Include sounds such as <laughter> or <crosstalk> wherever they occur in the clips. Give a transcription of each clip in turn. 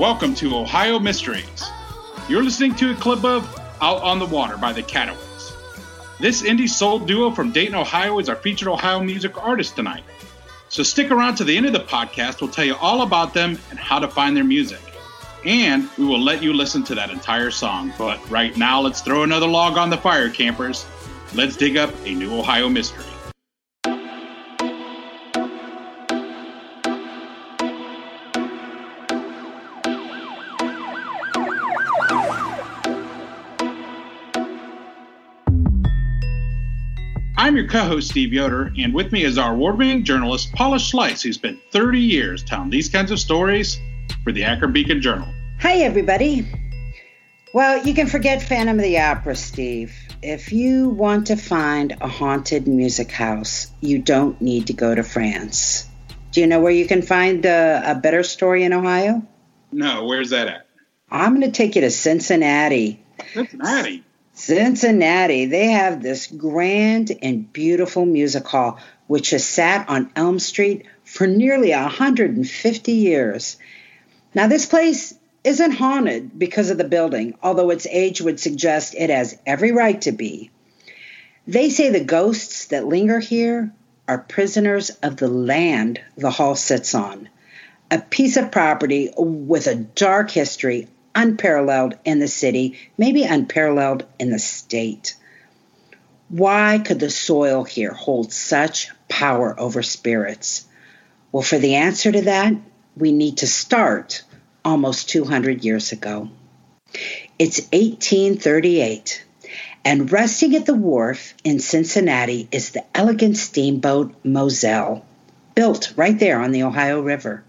welcome to Ohio Mysteries. You're listening to a clip of Out on the Water by the Cataways. This indie soul duo from Dayton, Ohio is our featured Ohio music artist tonight. So stick around to the end of the podcast. We'll tell you all about them and how to find their music. And we will let you listen to that entire song. But right now, let's throw another log on the fire, campers. Let's dig up a new Ohio mystery. Co host, Steve Yoder, and with me is our award winning journalist, Paula Schleis, who spent 30 years telling these kinds of stories for the Akron Beacon Journal. Hi, everybody. Well, you can forget Phantom of the Opera, Steve. If you want to find a haunted music house, you don't need to go to France. Do you know where you can find a, a better story in Ohio? No, where's that at? I'm going to take you to Cincinnati. Cincinnati. Cincinnati, they have this grand and beautiful music hall which has sat on Elm Street for nearly 150 years. Now, this place isn't haunted because of the building, although its age would suggest it has every right to be. They say the ghosts that linger here are prisoners of the land the hall sits on, a piece of property with a dark history unparalleled in the city, maybe unparalleled in the state. Why could the soil here hold such power over spirits? Well, for the answer to that, we need to start almost 200 years ago. It's 1838, and resting at the wharf in Cincinnati is the elegant steamboat Moselle, built right there on the Ohio River.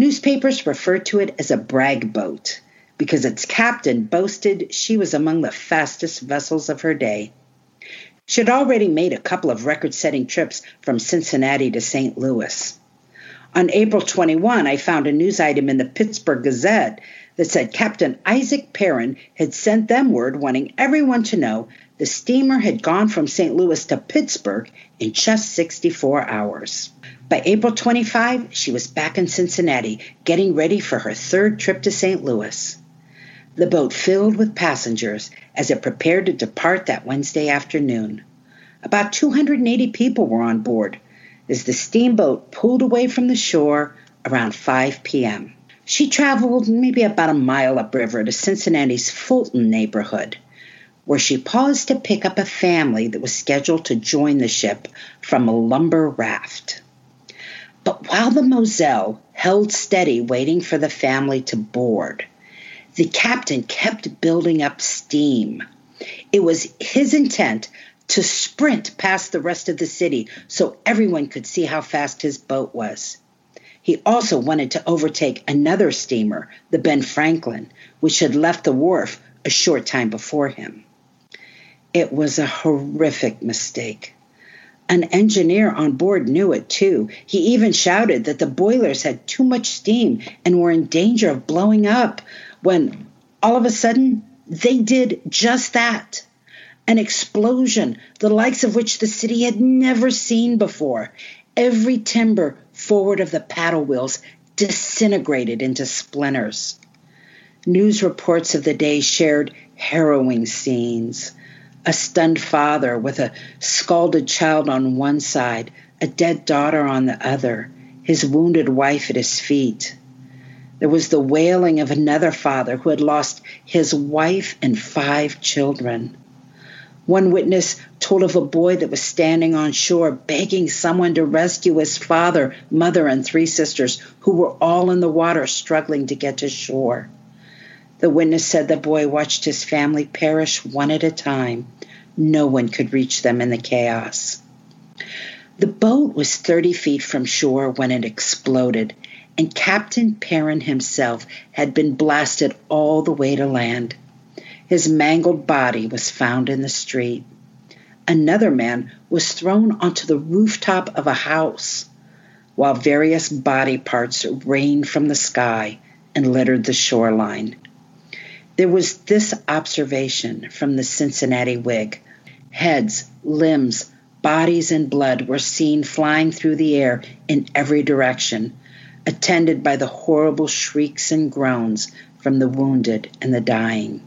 Newspapers referred to it as a brag boat because its captain boasted she was among the fastest vessels of her day. She had already made a couple of record setting trips from Cincinnati to St. Louis. On April 21, I found a news item in the Pittsburgh Gazette that said Captain Isaac Perrin had sent them word wanting everyone to know the steamer had gone from St. Louis to Pittsburgh in just 64 hours. By April 25, she was back in Cincinnati, getting ready for her third trip to St. Louis. The boat filled with passengers as it prepared to depart that Wednesday afternoon. About 280 people were on board as the steamboat pulled away from the shore around 5 p.m. She traveled maybe about a mile upriver to Cincinnati's Fulton neighborhood, where she paused to pick up a family that was scheduled to join the ship from a lumber raft. But while the Moselle held steady, waiting for the family to board, the captain kept building up steam. It was his intent to sprint past the rest of the city so everyone could see how fast his boat was. He also wanted to overtake another steamer, the Ben Franklin, which had left the wharf a short time before him. It was a horrific mistake. An engineer on board knew it too. He even shouted that the boilers had too much steam and were in danger of blowing up when all of a sudden they did just that. An explosion, the likes of which the city had never seen before. Every timber forward of the paddle wheels disintegrated into splinters. News reports of the day shared harrowing scenes a stunned father with a scalded child on one side, a dead daughter on the other, his wounded wife at his feet. There was the wailing of another father who had lost his wife and five children. One witness told of a boy that was standing on shore begging someone to rescue his father, mother, and three sisters who were all in the water struggling to get to shore. The witness said the boy watched his family perish one at a time. No one could reach them in the chaos. The boat was 30 feet from shore when it exploded, and Captain Perrin himself had been blasted all the way to land. His mangled body was found in the street. Another man was thrown onto the rooftop of a house, while various body parts rained from the sky and littered the shoreline. There was this observation from the Cincinnati Whig heads, limbs, bodies, and blood were seen flying through the air in every direction, attended by the horrible shrieks and groans from the wounded and the dying.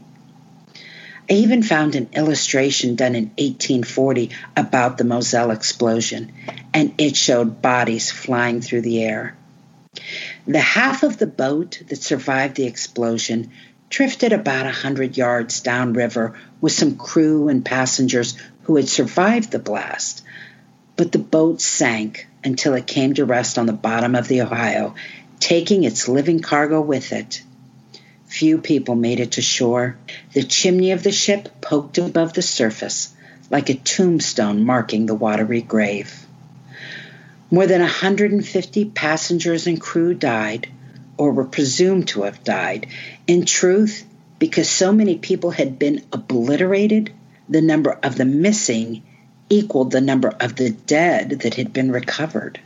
I even found an illustration done in 1840 about the Moselle explosion, and it showed bodies flying through the air. The half of the boat that survived the explosion drifted about a hundred yards downriver with some crew and passengers who had survived the blast. But the boat sank until it came to rest on the bottom of the Ohio, taking its living cargo with it. Few people made it to shore. The chimney of the ship poked above the surface like a tombstone marking the watery grave. More than 150 passengers and crew died, or were presumed to have died. In truth, because so many people had been obliterated, the number of the missing equaled the number of the dead that had been recovered.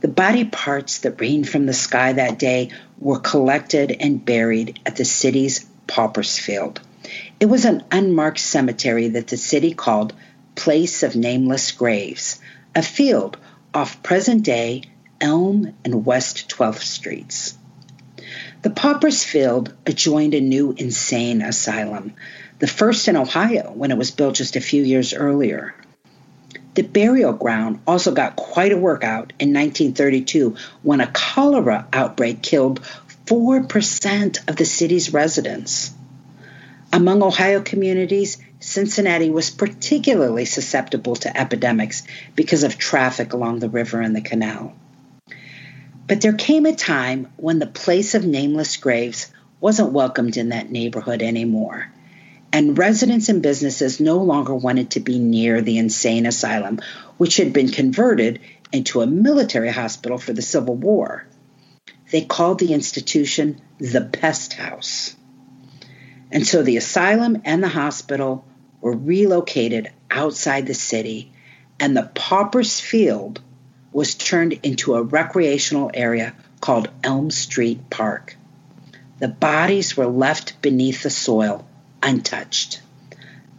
The body parts that rained from the sky that day were collected and buried at the city's Paupers Field. It was an unmarked cemetery that the city called Place of Nameless Graves, a field off present day Elm and West 12th Streets. The Paupers Field adjoined a new insane asylum, the first in Ohio when it was built just a few years earlier. The burial ground also got quite a workout in 1932 when a cholera outbreak killed 4% of the city's residents. Among Ohio communities, Cincinnati was particularly susceptible to epidemics because of traffic along the river and the canal. But there came a time when the place of nameless graves wasn't welcomed in that neighborhood anymore and residents and businesses no longer wanted to be near the insane asylum, which had been converted into a military hospital for the Civil War. They called the institution the Pest House. And so the asylum and the hospital were relocated outside the city, and the Paupers Field was turned into a recreational area called Elm Street Park. The bodies were left beneath the soil untouched.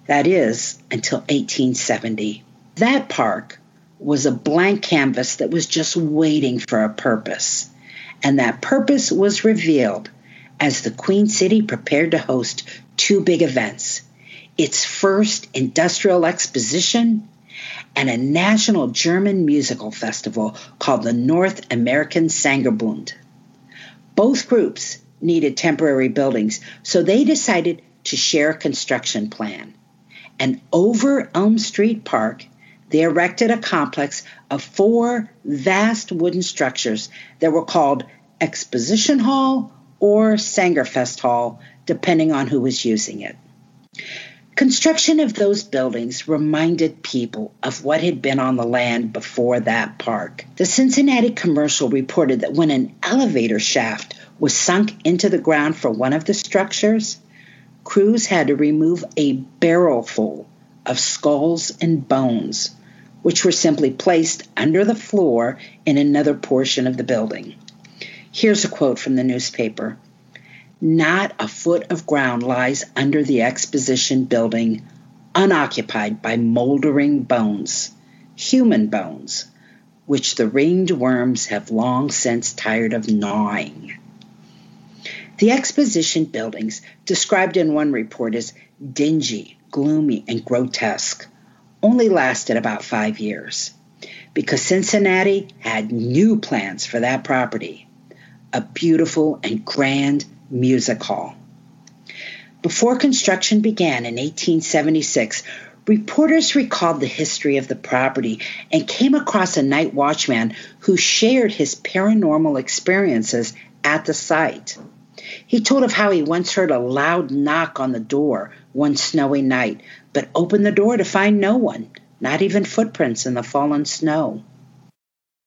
That is, until 1870. That park was a blank canvas that was just waiting for a purpose. And that purpose was revealed as the Queen City prepared to host two big events its first industrial exposition and a national German musical festival called the North American Sangerbund. Both groups needed temporary buildings, so they decided to share a construction plan. And over Elm Street Park, they erected a complex of four vast wooden structures that were called Exposition Hall or Sangerfest Hall, depending on who was using it. Construction of those buildings reminded people of what had been on the land before that park. The Cincinnati Commercial reported that when an elevator shaft was sunk into the ground for one of the structures, crews had to remove a barrelful of skulls and bones, which were simply placed under the floor in another portion of the building. Here's a quote from the newspaper Not a foot of ground lies under the exposition building unoccupied by moldering bones, human bones, which the ringed worms have long since tired of gnawing. The exposition buildings, described in one report as dingy, gloomy, and grotesque, only lasted about five years because Cincinnati had new plans for that property a beautiful and grand music hall. Before construction began in 1876, reporters recalled the history of the property and came across a night watchman who shared his paranormal experiences at the site. He told of how he once heard a loud knock on the door one snowy night, but opened the door to find no one, not even footprints in the fallen snow.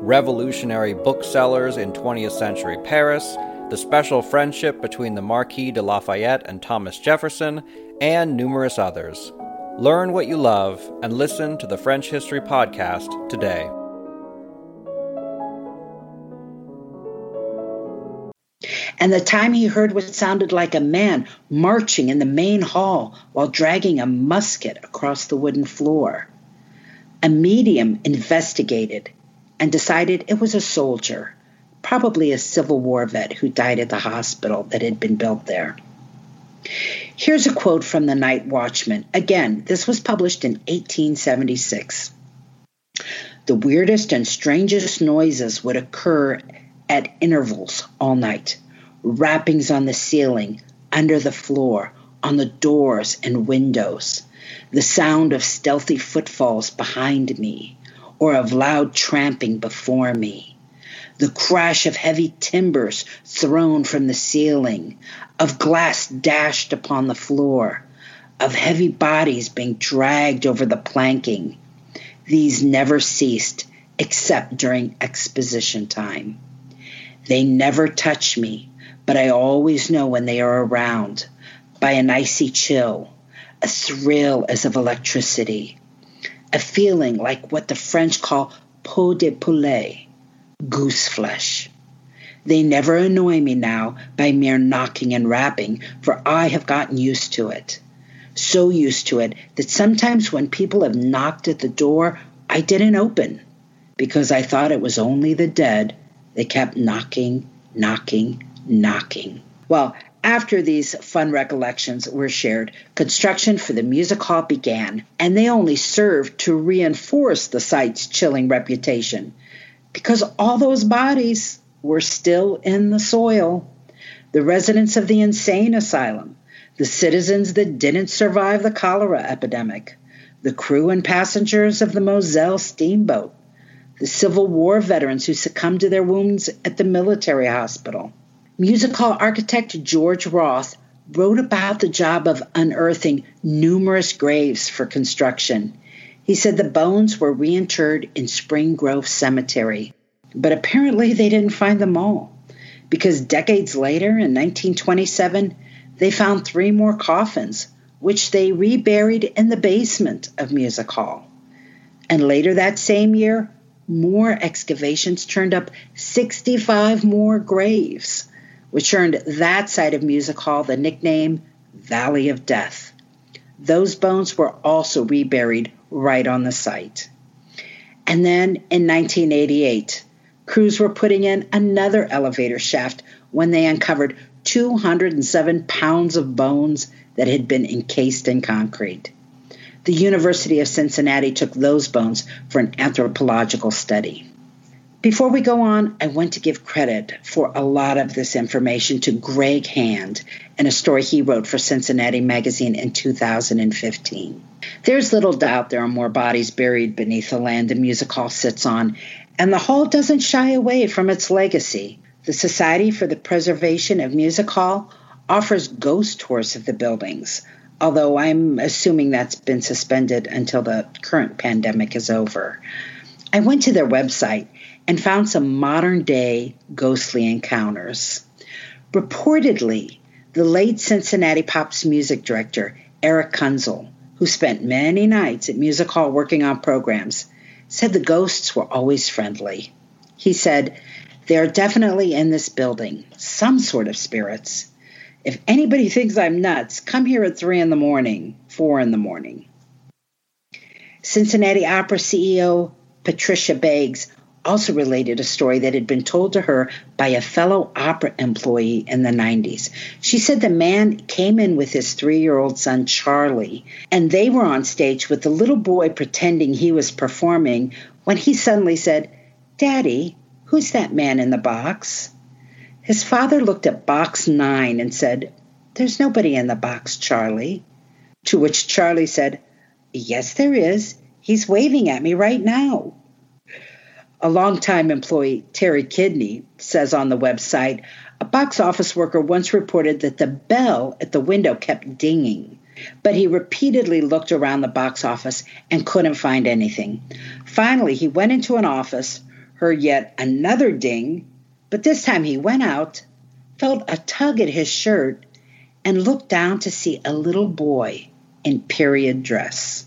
revolutionary booksellers in 20th century Paris, the special friendship between the Marquis de Lafayette and Thomas Jefferson, and numerous others. Learn what you love and listen to the French History Podcast today. And the time he heard what sounded like a man marching in the main hall while dragging a musket across the wooden floor. A medium investigated and decided it was a soldier, probably a Civil War vet who died at the hospital that had been built there. Here's a quote from the Night Watchman. Again, this was published in 1876. The weirdest and strangest noises would occur at intervals all night rappings on the ceiling, under the floor, on the doors and windows, the sound of stealthy footfalls behind me, or of loud tramping before me, the crash of heavy timbers thrown from the ceiling, of glass dashed upon the floor, of heavy bodies being dragged over the planking. These never ceased except during exposition time. They never touch me, but I always know when they are around by an icy chill, a thrill as of electricity, a feeling like what the French call peau de poulet, goose flesh. They never annoy me now by mere knocking and rapping, for I have gotten used to it. So used to it that sometimes when people have knocked at the door, I didn't open because I thought it was only the dead. They kept knocking, knocking, knocking. Well, after these fun recollections were shared, construction for the music hall began, and they only served to reinforce the site's chilling reputation because all those bodies were still in the soil. The residents of the insane asylum, the citizens that didn't survive the cholera epidemic, the crew and passengers of the Moselle steamboat, the Civil War veterans who succumbed to their wounds at the military hospital Music hall architect George Roth wrote about the job of unearthing numerous graves for construction. He said the bones were reinterred in Spring Grove Cemetery, but apparently they didn't find them all because decades later, in 1927, they found three more coffins, which they reburied in the basement of Music Hall. And later that same year, more excavations turned up 65 more graves which earned that side of Music Hall the nickname Valley of Death. Those bones were also reburied right on the site. And then in 1988, crews were putting in another elevator shaft when they uncovered 207 pounds of bones that had been encased in concrete. The University of Cincinnati took those bones for an anthropological study. Before we go on, I want to give credit for a lot of this information to Greg Hand in a story he wrote for Cincinnati Magazine in 2015. There's little doubt there are more bodies buried beneath the land the music hall sits on, and the hall doesn't shy away from its legacy. The Society for the Preservation of Music Hall offers ghost tours of the buildings, although I'm assuming that's been suspended until the current pandemic is over. I went to their website and found some modern day ghostly encounters. Reportedly, the late Cincinnati Pops music director, Erich Kunzel, who spent many nights at Music Hall working on programs, said the ghosts were always friendly. He said, They are definitely in this building, some sort of spirits. If anybody thinks I'm nuts, come here at 3 in the morning, 4 in the morning. Cincinnati Opera CEO Patricia Beggs also related a story that had been told to her by a fellow opera employee in the 90s. She said the man came in with his three year old son, Charlie, and they were on stage with the little boy pretending he was performing when he suddenly said, Daddy, who's that man in the box? His father looked at box nine and said, There's nobody in the box, Charlie. To which Charlie said, Yes, there is. He's waving at me right now. A longtime employee, Terry Kidney, says on the website a box office worker once reported that the bell at the window kept dinging, but he repeatedly looked around the box office and couldn't find anything. Finally, he went into an office, heard yet another ding, but this time he went out, felt a tug at his shirt, and looked down to see a little boy in period dress.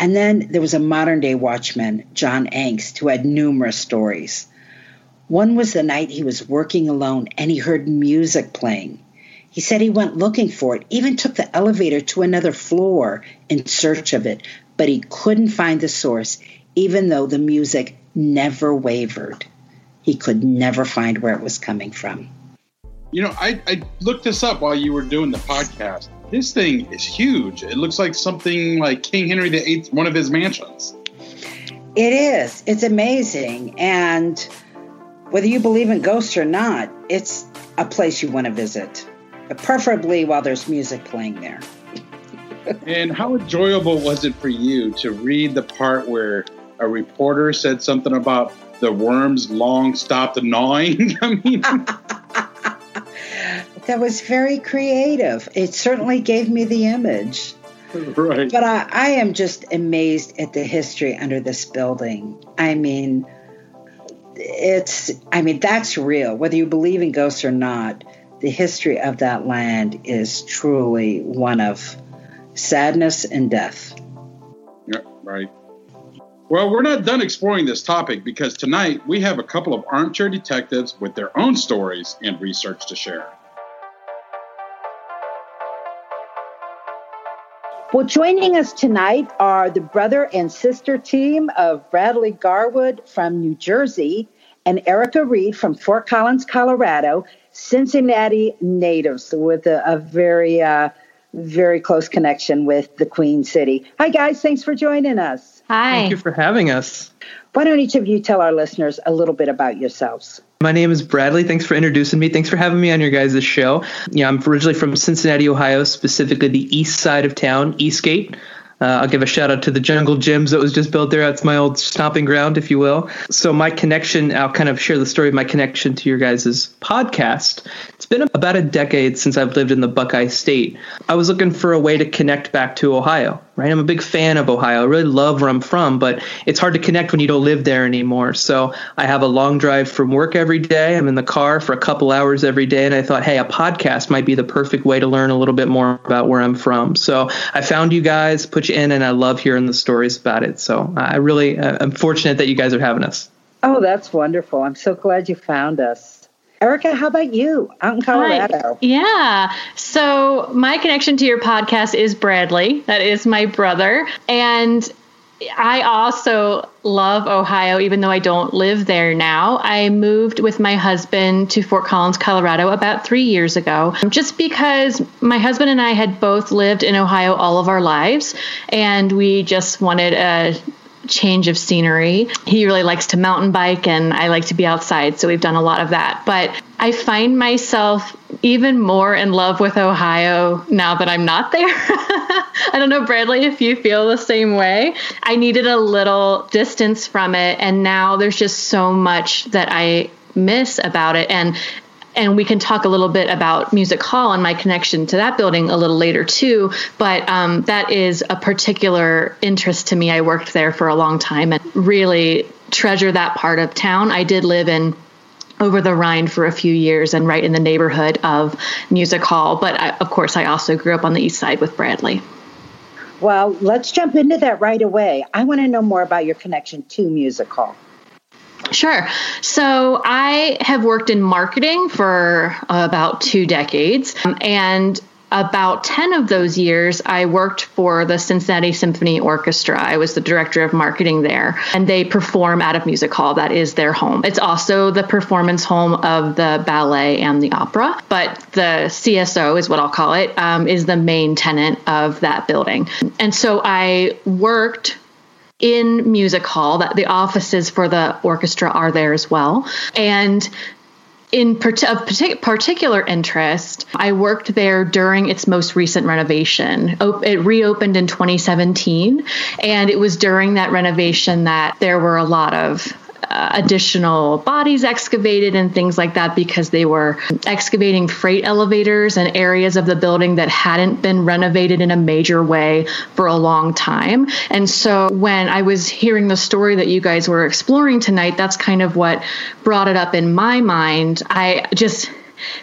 And then there was a modern day watchman, John Angst, who had numerous stories. One was the night he was working alone and he heard music playing. He said he went looking for it, even took the elevator to another floor in search of it, but he couldn't find the source, even though the music never wavered. He could never find where it was coming from. You know, I, I looked this up while you were doing the podcast. This thing is huge. It looks like something like King Henry VIII, one of his mansions. It is. It's amazing. And whether you believe in ghosts or not, it's a place you want to visit, preferably while there's music playing there. <laughs> and how enjoyable was it for you to read the part where a reporter said something about the worms long stopped gnawing? <laughs> I mean, <laughs> that was very creative. It certainly gave me the image. Right. But I, I am just amazed at the history under this building. I mean, it's, I mean, that's real. Whether you believe in ghosts or not, the history of that land is truly one of sadness and death. Yeah, right. Well, we're not done exploring this topic because tonight we have a couple of armchair detectives with their own stories and research to share. Well, joining us tonight are the brother and sister team of Bradley Garwood from New Jersey and Erica Reed from Fort Collins, Colorado, Cincinnati natives with a, a very, uh, very close connection with the Queen City. Hi, guys. Thanks for joining us. Hi. Thank you for having us. Why don't each of you tell our listeners a little bit about yourselves? My name is Bradley. Thanks for introducing me. Thanks for having me on your guys' show. Yeah, I'm originally from Cincinnati, Ohio, specifically the east side of town, Eastgate. Uh, I'll give a shout out to the Jungle Jim's that was just built there. That's my old stomping ground, if you will. So my connection, I'll kind of share the story of my connection to your guys' podcast. It's been about a decade since I've lived in the Buckeye State. I was looking for a way to connect back to Ohio, right? I'm a big fan of Ohio. I really love where I'm from, but it's hard to connect when you don't live there anymore. So I have a long drive from work every day. I'm in the car for a couple hours every day, and I thought, hey, a podcast might be the perfect way to learn a little bit more about where I'm from. So I found you guys, put you in, and I love hearing the stories about it. So I really, uh, I'm fortunate that you guys are having us. Oh, that's wonderful. I'm so glad you found us. Erica, how about you out in Colorado? Hi. Yeah. So my connection to your podcast is Bradley. That is my brother. And I also love Ohio, even though I don't live there now. I moved with my husband to Fort Collins, Colorado about three years ago, just because my husband and I had both lived in Ohio all of our lives, and we just wanted a change of scenery. He really likes to mountain bike, and I like to be outside. So we've done a lot of that. But I find myself even more in love with Ohio now that I'm not there. <laughs> I don't know, Bradley, if you feel the same way. I needed a little distance from it, and now there's just so much that I miss about it. And and we can talk a little bit about Music Hall and my connection to that building a little later too. But um, that is a particular interest to me. I worked there for a long time and really treasure that part of town. I did live in over the Rhine for a few years and right in the neighborhood of Music Hall. But I, of course, I also grew up on the east side with Bradley. Well, let's jump into that right away. I want to know more about your connection to Music Hall. Sure. So I have worked in marketing for about two decades. Um, and about 10 of those years, I worked for the Cincinnati Symphony Orchestra. I was the director of marketing there, and they perform out of Music Hall. That is their home. It's also the performance home of the ballet and the opera, but the CSO is what I'll call it. Um, is the main tenant of that building. And so I worked in music hall that the offices for the orchestra are there as well and in part- of particular interest, I worked there during its most recent renovation. It reopened in 2017, and it was during that renovation that there were a lot of additional bodies excavated and things like that because they were excavating freight elevators and areas of the building that hadn't been renovated in a major way for a long time. And so when I was hearing the story that you guys were exploring tonight, that's kind of what brought it up in my mind. I just,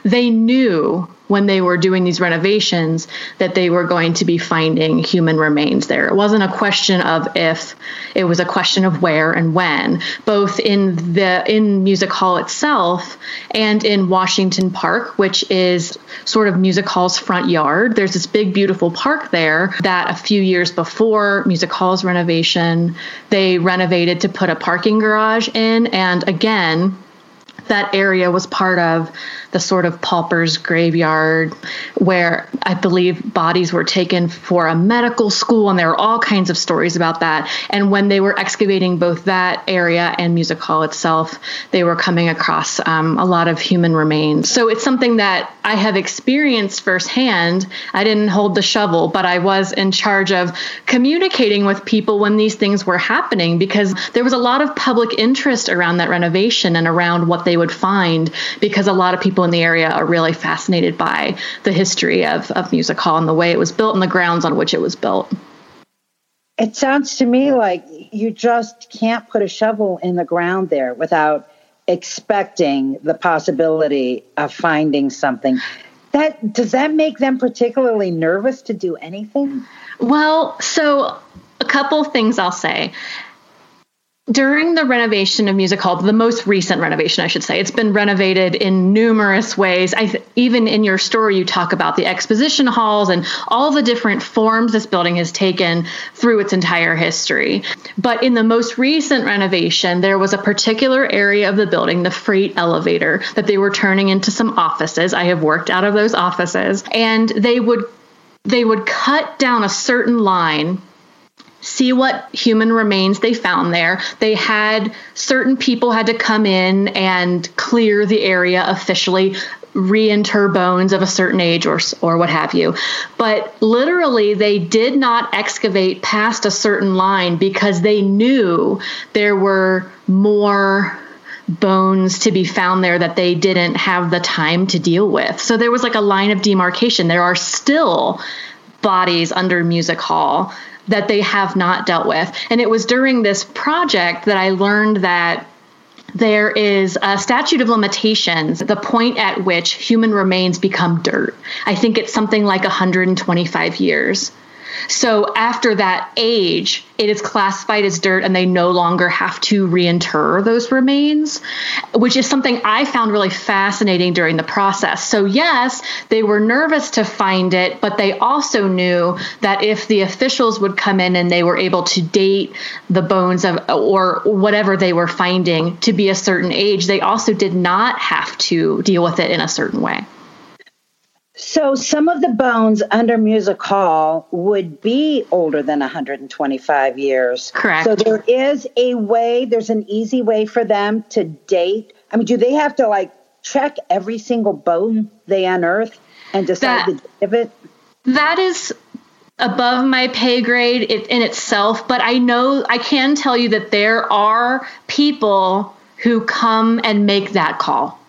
they knew when they were doing these renovations that they were going to be finding human remains there. It wasn't a question of if, it was a question of where and when, both in the in Music Hall itself and in Washington Park, which is sort of Music Hall's front yard. There's this big beautiful park there that a few years before Music Hall's renovation, they renovated to put a parking garage in and again that area was part of the sort of pauper's graveyard where I believe bodies were taken for a medical school, and there are all kinds of stories about that. And when they were excavating both that area and Music Hall itself, they were coming across um, a lot of human remains. So it's something that I have experienced firsthand. I didn't hold the shovel, but I was in charge of communicating with people when these things were happening because there was a lot of public interest around that renovation and around what they they would find because a lot of people in the area are really fascinated by the history of, of Music Hall and the way it was built and the grounds on which it was built. It sounds to me like you just can't put a shovel in the ground there without expecting the possibility of finding something. That does that make them particularly nervous to do anything? Well, so a couple of things I'll say during the renovation of Music Hall, the most recent renovation, I should say, it's been renovated in numerous ways. I, even in your story, you talk about the exposition halls and all the different forms this building has taken through its entire history. But in the most recent renovation, there was a particular area of the building, the freight elevator, that they were turning into some offices. I have worked out of those offices, and they would they would cut down a certain line see what human remains they found there. They had certain people had to come in and clear the area officially, reinter bones of a certain age or or what have you. But literally they did not excavate past a certain line because they knew there were more bones to be found there that they didn't have the time to deal with. So there was like a line of demarcation. There are still bodies under Music Hall that they have not dealt with. And it was during this project that I learned that there is a statute of limitations, the point at which human remains become dirt. I think it's something like 125 years. So after that age, it is classified as dirt and they no longer have to reinter those remains, which is something I found really fascinating during the process. So, yes, they were nervous to find it, but they also knew that if the officials would come in and they were able to date the bones of or whatever they were finding to be a certain age, they also did not have to deal with it in a certain way. So some of the bones under Music Hall would be older than 125 years. Correct. So there is a way, there's an easy way for them to date. I mean, do they have to like check every single bone they unearth and decide That- the date of it? That is above my pay grade in itself, but I know I can tell you that there are people who come and make that call.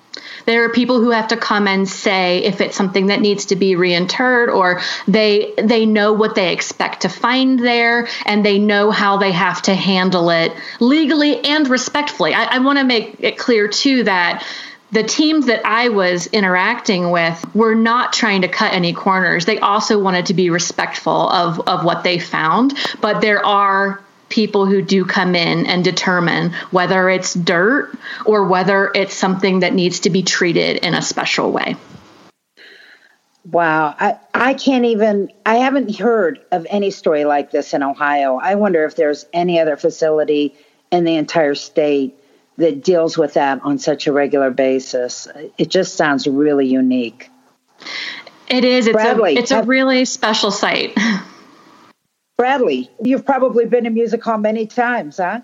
There are people who have to come and say if it's something that needs to be reinterred or they they know what they expect to find there and they know how they have to handle it legally and respectfully. I, I want to make it clear too that the teams that I was interacting with were not trying to cut any corners. They also wanted to be respectful of, of what they found. But there are people who do come in and determine whether it's dirt or whether it's something that needs to be treated in a special way. Wow. I, I can't even, I haven't heard of any story like this in Ohio. I wonder if there's any other facility in the entire state that deals with that on such a regular basis. It just sounds really unique. It is. It's, Bradley, a, it's a really special site. <laughs> Bradley, you've probably been to music hall many times, huh?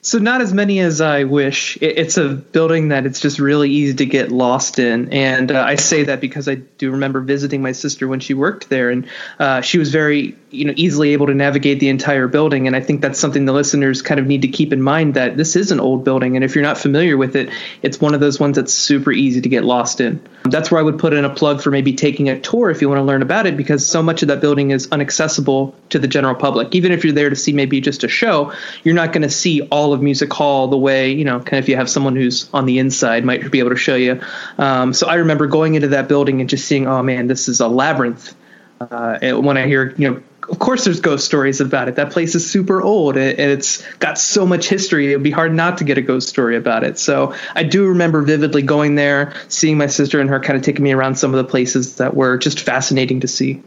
So not as many as I wish. It's a building that it's just really easy to get lost in, and uh, I say that because I do remember visiting my sister when she worked there, and uh, she was very, you know, easily able to navigate the entire building. And I think that's something the listeners kind of need to keep in mind that this is an old building, and if you're not familiar with it, it's one of those ones that's super easy to get lost in. That's where I would put in a plug for maybe taking a tour if you want to learn about it, because so much of that building is inaccessible to the general public. Even if you're there to see maybe just a show, you're not going to see all of Music Hall the way, you know, kind of if you have someone who's on the inside might be able to show you. Um, so I remember going into that building and just seeing, oh man, this is a labyrinth. Uh, when I hear, you know, of course there's ghost stories about it. That place is super old and it's got so much history. It would be hard not to get a ghost story about it. So I do remember vividly going there, seeing my sister and her kind of taking me around some of the places that were just fascinating to see.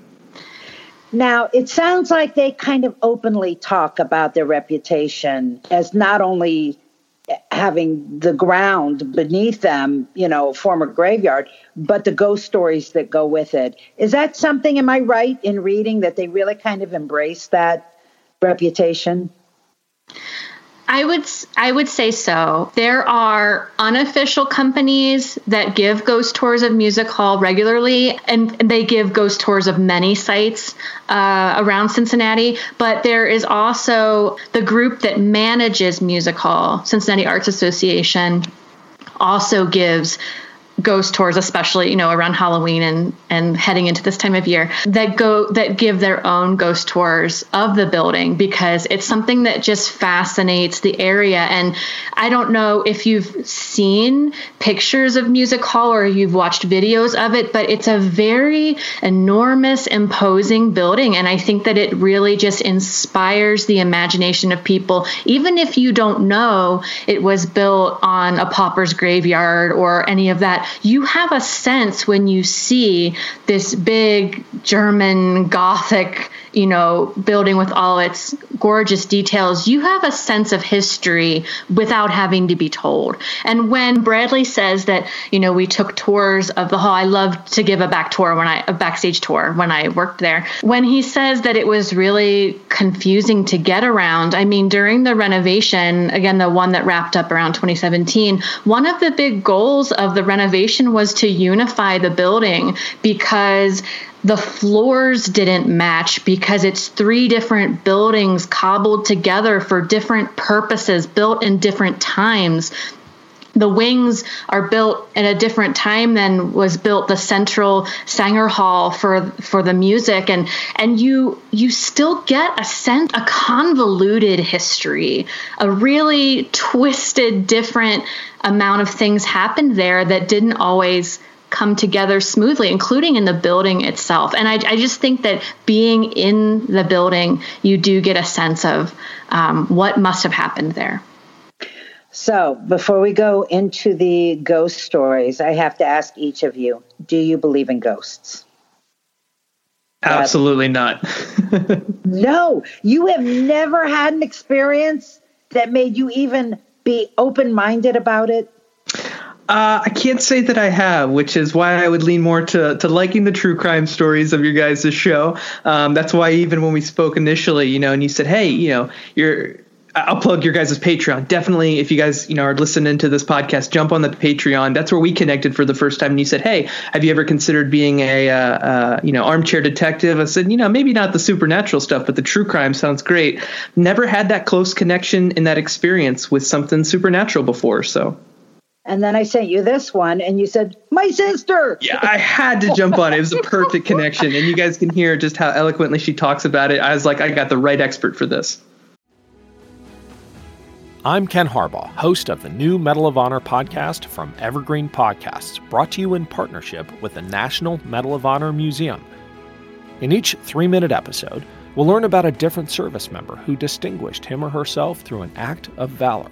Now, it sounds like they kind of openly talk about their reputation as not only having the ground beneath them, you know, former graveyard, but the ghost stories that go with it. Is that something, am I right in reading that they really kind of embrace that reputation? I would I would say so. There are unofficial companies that give ghost tours of Music Hall regularly, and they give ghost tours of many sites uh, around Cincinnati. But there is also the group that manages Music Hall, Cincinnati Arts Association, also gives ghost tours especially you know around halloween and and heading into this time of year that go that give their own ghost tours of the building because it's something that just fascinates the area. And i don't know if you've seen pictures of music hall or you've watched videos of it but it's a very enormous imposing building. And i think that it really just inspires the imagination of people. Even if you don't know it was built on a pauper's graveyard or any of that you have a sense when you see this big German Gothic, you know, building with all its gorgeous details. You have a sense of history without having to be told. And when Bradley says that, you know, we took tours of the hall, I love to give a back tour when I a backstage tour when I worked there. When he says that it was really confusing to get around, I mean, during the renovation, again, the one that wrapped up around 2017, one of the big goals of the renovation was to unify the building because the floors didn't match because it's three different buildings cobbled together for different purposes, built in different times. The wings are built at a different time than was built the central Sanger Hall for for the music. And and you you still get a sense a convoluted history a really twisted different amount of things happened there that didn't always come together smoothly, including in the building itself. And I, I, just think that being in the building, you do get a sense of um, what must have happened there. So, before we go into the ghost stories, I have to ask each of you do you believe in ghosts? Absolutely not. <laughs> no, you have never had an experience that made you even be open minded about it? Uh, I can't say that I have, which is why I would lean more to, to liking the true crime stories of your guys' show. Um, that's why even when we spoke initially, you know, and you said, hey, you know, you're I'll plug your guys' Patreon. Definitely, if you guys you know are listening to this podcast, jump on the Patreon. That's where we connected for the first time. And you said, "Hey, have you ever considered being a uh, uh, you know armchair detective?" I said, "You know, maybe not the supernatural stuff, but the true crime sounds great." Never had that close connection and that experience with something supernatural before, so. And then I sent you this one, and you said, "My sister." Yeah, I had to jump on it. It was a perfect connection, and you guys can hear just how eloquently she talks about it. I was like, I got the right expert for this. I'm Ken Harbaugh, host of the new Medal of Honor podcast from Evergreen Podcasts, brought to you in partnership with the National Medal of Honor Museum. In each three minute episode, we'll learn about a different service member who distinguished him or herself through an act of valor.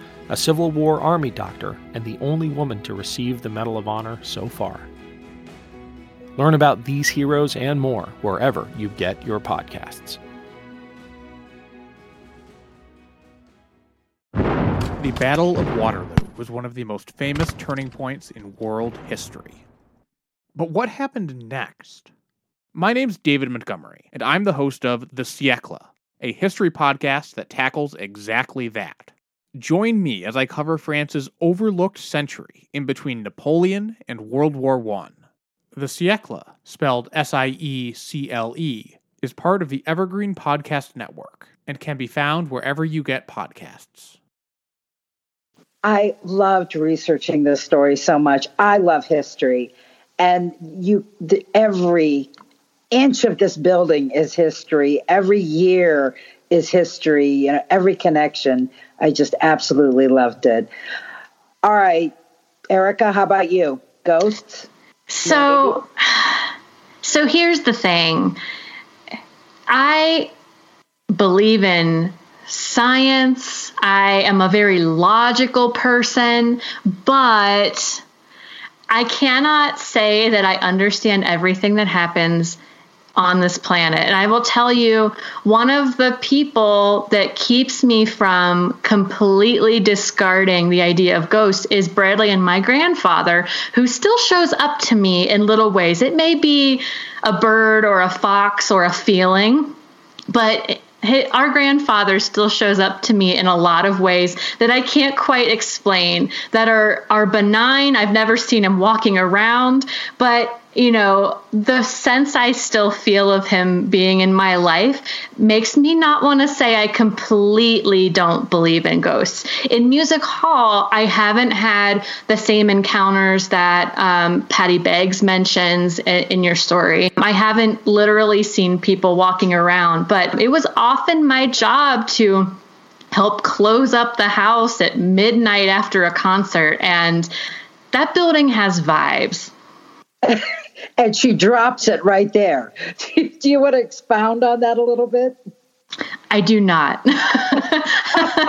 a Civil War Army doctor and the only woman to receive the Medal of Honor so far. Learn about these heroes and more wherever you get your podcasts. The Battle of Waterloo was one of the most famous turning points in world history. But what happened next? My name's David Montgomery, and I'm the host of The Siècle, a history podcast that tackles exactly that. Join me as I cover France's overlooked century in between Napoleon and World War I. The Siècle, spelled S I E C L E, is part of the Evergreen Podcast Network and can be found wherever you get podcasts. I loved researching this story so much. I love history, and you the, every inch of this building is history. Every year is history. You know, every connection. I just absolutely loved it. All right, Erica, how about you? Ghosts. So, so here's the thing. I believe in science. I am a very logical person, but I cannot say that I understand everything that happens on this planet. And I will tell you, one of the people that keeps me from completely discarding the idea of ghosts is Bradley and my grandfather, who still shows up to me in little ways. It may be a bird or a fox or a feeling, but our grandfather still shows up to me in a lot of ways that I can't quite explain that are are benign. I've never seen him walking around, but you know, the sense I still feel of him being in my life makes me not want to say I completely don't believe in ghosts. In Music Hall, I haven't had the same encounters that um, Patty Beggs mentions in, in your story. I haven't literally seen people walking around, but it was often my job to help close up the house at midnight after a concert. And that building has vibes. <laughs> and she drops it right there. <laughs> Do you want to expound on that a little bit? I do not. <laughs> I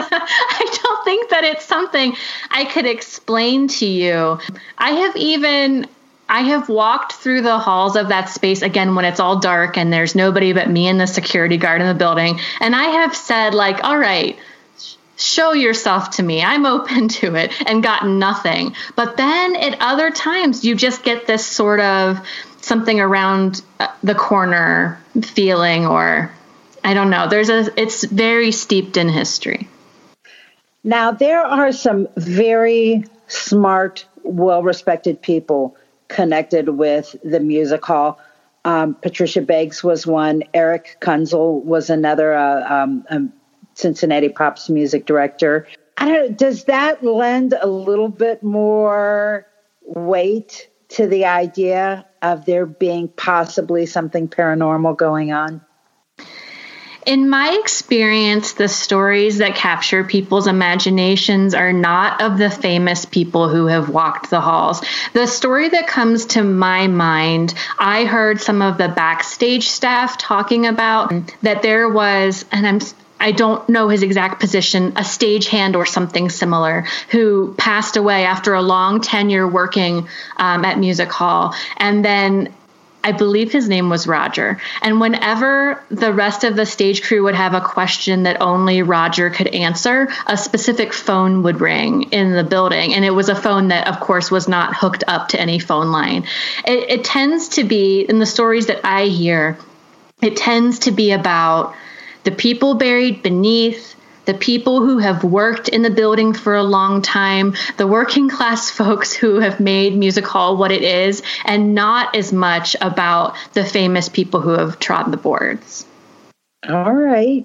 don't think that it's something I could explain to you. I have even I have walked through the halls of that space again when it's all dark and there's nobody but me and the security guard in the building and I have said like, "All right, show yourself to me. I'm open <laughs> to it and got nothing. But then at other times, you just get this sort of something around uh, the corner feeling, or I don't know. There's a, it's very steeped in history. Now, there are some very smart, well respected people connected with the music hall. Um, Patricia Beggs was one. Erich Kunzel was another uh, um, um, Cincinnati Pops music director. I don't know, does that lend a little bit more weight to the idea of there being possibly something paranormal going on? In my experience, the stories that capture people's imaginations are not of the famous people who have walked the halls. The story that comes to my mind, I heard some of the backstage staff talking about that there was, and I'm I don't know his exact position, a stagehand or something similar, who passed away after a long tenure working um, at Music Hall. And then I believe his name was Roger. And whenever the rest of the stage crew would have a question that only Roger could answer, a specific phone would ring in the building. And it was a phone that, of course, was not hooked up to any phone line. It, it tends to be, in the stories that I hear, it tends to be about the people buried beneath, the people who have worked in the building for a long time, the working class <laughs> folks who have made Music Hall what it is, and not as much about the famous people who have trod the boards. All right.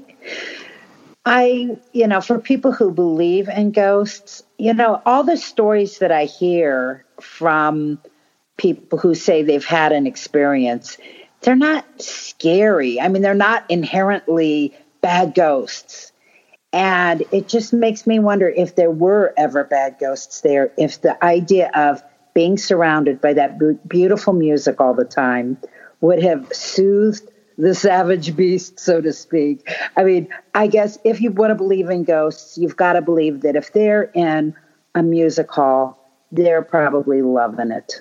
I, you know, for people who believe in ghosts, you know, all the stories that I hear from people who say they've had an experience, they're not scary. I mean, they're not inherently bad ghosts. And it just makes me wonder if there were ever bad ghosts there, if the idea of being surrounded by that beautiful music all the time would have soothed the savage beast, so to speak. I mean, I guess if you want to believe in ghosts, you've got to believe that if they're in a music hall, they're probably loving it.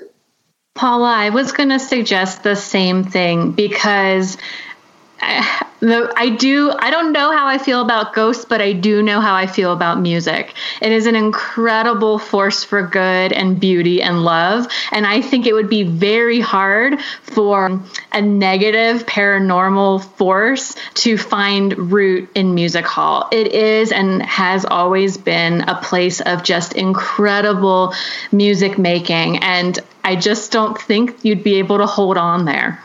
Paula, I was going to suggest the same thing because the, I do I don't know how I feel about ghosts, but I do know how I feel about music. It is an incredible force for good and beauty and love, and I think it would be very hard for a negative paranormal force to find root in music hall. It is and has always been a place of just incredible music making and I just don't think you'd be able to hold on there.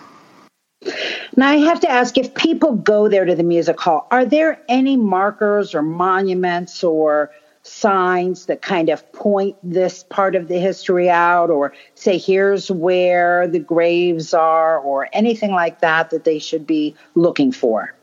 Now, I have to ask if people go there to the music hall, are there any markers or monuments or signs that kind of point this part of the history out or say here's where the graves are or anything like that that they should be looking for?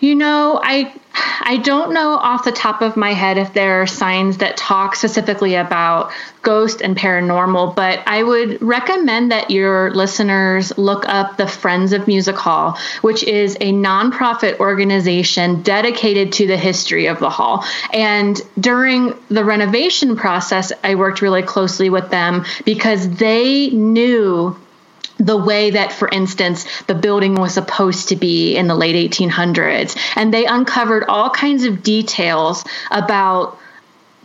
You know, I I don't know off the top of my head if there are signs that talk specifically about ghost and paranormal, but I would recommend that your listeners look up the Friends of Music Hall, which is a nonprofit organization dedicated to the history of the hall. And during the renovation process, I worked really closely with them because they knew the way that, for instance, the building was supposed to be in the late 1800s. And they uncovered all kinds of details about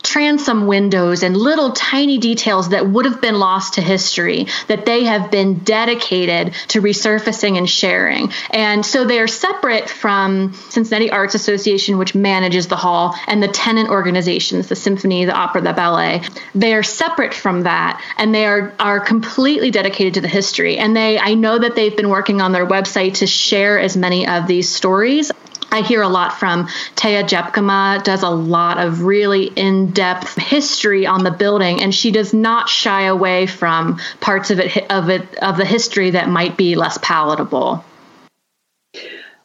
transom windows and little tiny details that would have been lost to history that they have been dedicated to resurfacing and sharing. And so they are separate from Cincinnati Arts Association, which manages the hall, and the tenant organizations, the symphony, the opera, the ballet. They are separate from that and they are, are completely dedicated to the history. And they I know that they've been working on their website to share as many of these stories I hear a lot from Taya Jepkema, does a lot of really in depth history on the building, and she does not shy away from parts of it of it of the history that might be less palatable.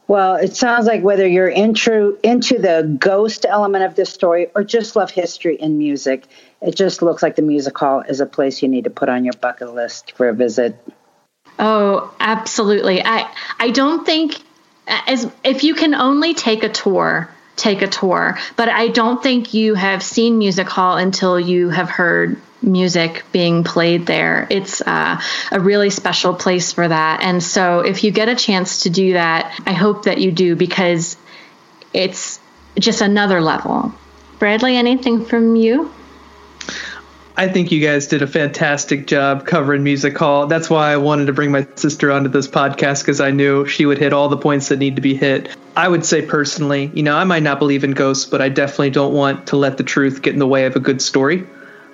Well, it sounds like whether you're into into the ghost element of this story or just love history and music, it just looks like the music hall is a place you need to put on your bucket list for a visit. Oh, absolutely. I I don't think as if you can only take a tour take a tour. But i don't think you have seen music hall until you have heard music being played there. It's uh, a really special place for that. And so if you get a chance to do that i hope that you do because it's just another level. Bradley anything from you I think you guys did a fantastic job covering Music Hall. That's why I wanted to bring my sister onto this podcast because I knew she would hit all the points that need to be hit. I would say personally, you know, I might not believe in ghosts, but I definitely don't want to let the truth get in the way of a good story.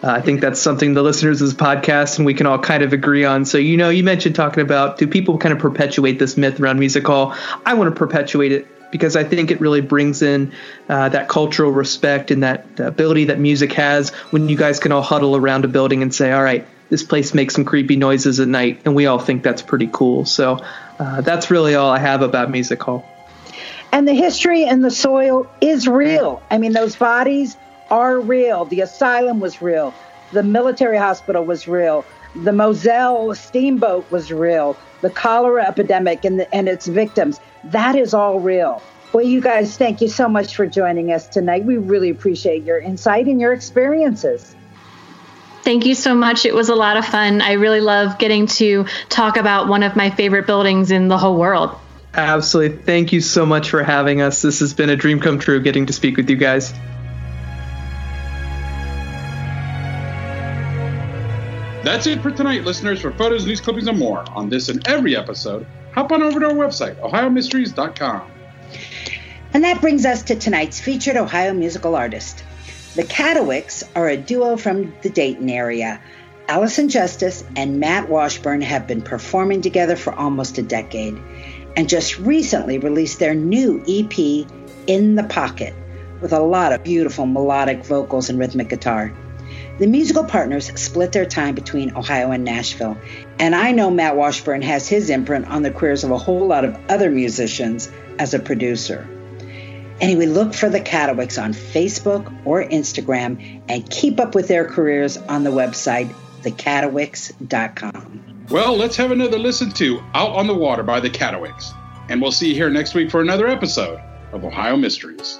Uh, I think that's something the listeners of this podcast and we can all kind of agree on. So, you know, you mentioned talking about do people kind of perpetuate this myth around Music Hall? I want to perpetuate it because I think it really brings in uh, that cultural respect and that ability that music has when you guys can all huddle around a building and say, all right, this place makes some creepy noises at night. And we all think that's pretty cool. So uh, that's really all I have about Music Hall. And the history and the soil is real. I mean, those bodies are real. The asylum was real. The military hospital was real. The Moselle steamboat was real. The cholera epidemic and, the, and its victims. That is all real. Well, you guys, thank you so much for joining us tonight. We really appreciate your insight and your experiences. Thank you so much. It was a lot of fun. I really love getting to talk about one of my favorite buildings in the whole world. Absolutely. Thank you so much for having us. This has been a dream come true getting to speak with you guys. That's it for tonight, listeners. For photos, news clippings, and more on this and every episode, hop on over to our website, ohiomysteries.com. And that brings us to tonight's featured Ohio musical artist. The Catowicks are a duo from the Dayton area. Allison Justice and Matt Washburn have been performing together for almost a decade and just recently released their new EP, In the Pocket, with a lot of beautiful melodic vocals and rhythmic guitar. The musical partners split their time between Ohio and Nashville, and I know Matt Washburn has his imprint on the careers of a whole lot of other musicians as a producer. Anyway, look for the Catowicks on Facebook or Instagram and keep up with their careers on the website, thecatowicks.com. Well, let's have another listen to Out on the Water by the Catowicks. And we'll see you here next week for another episode of Ohio Mysteries.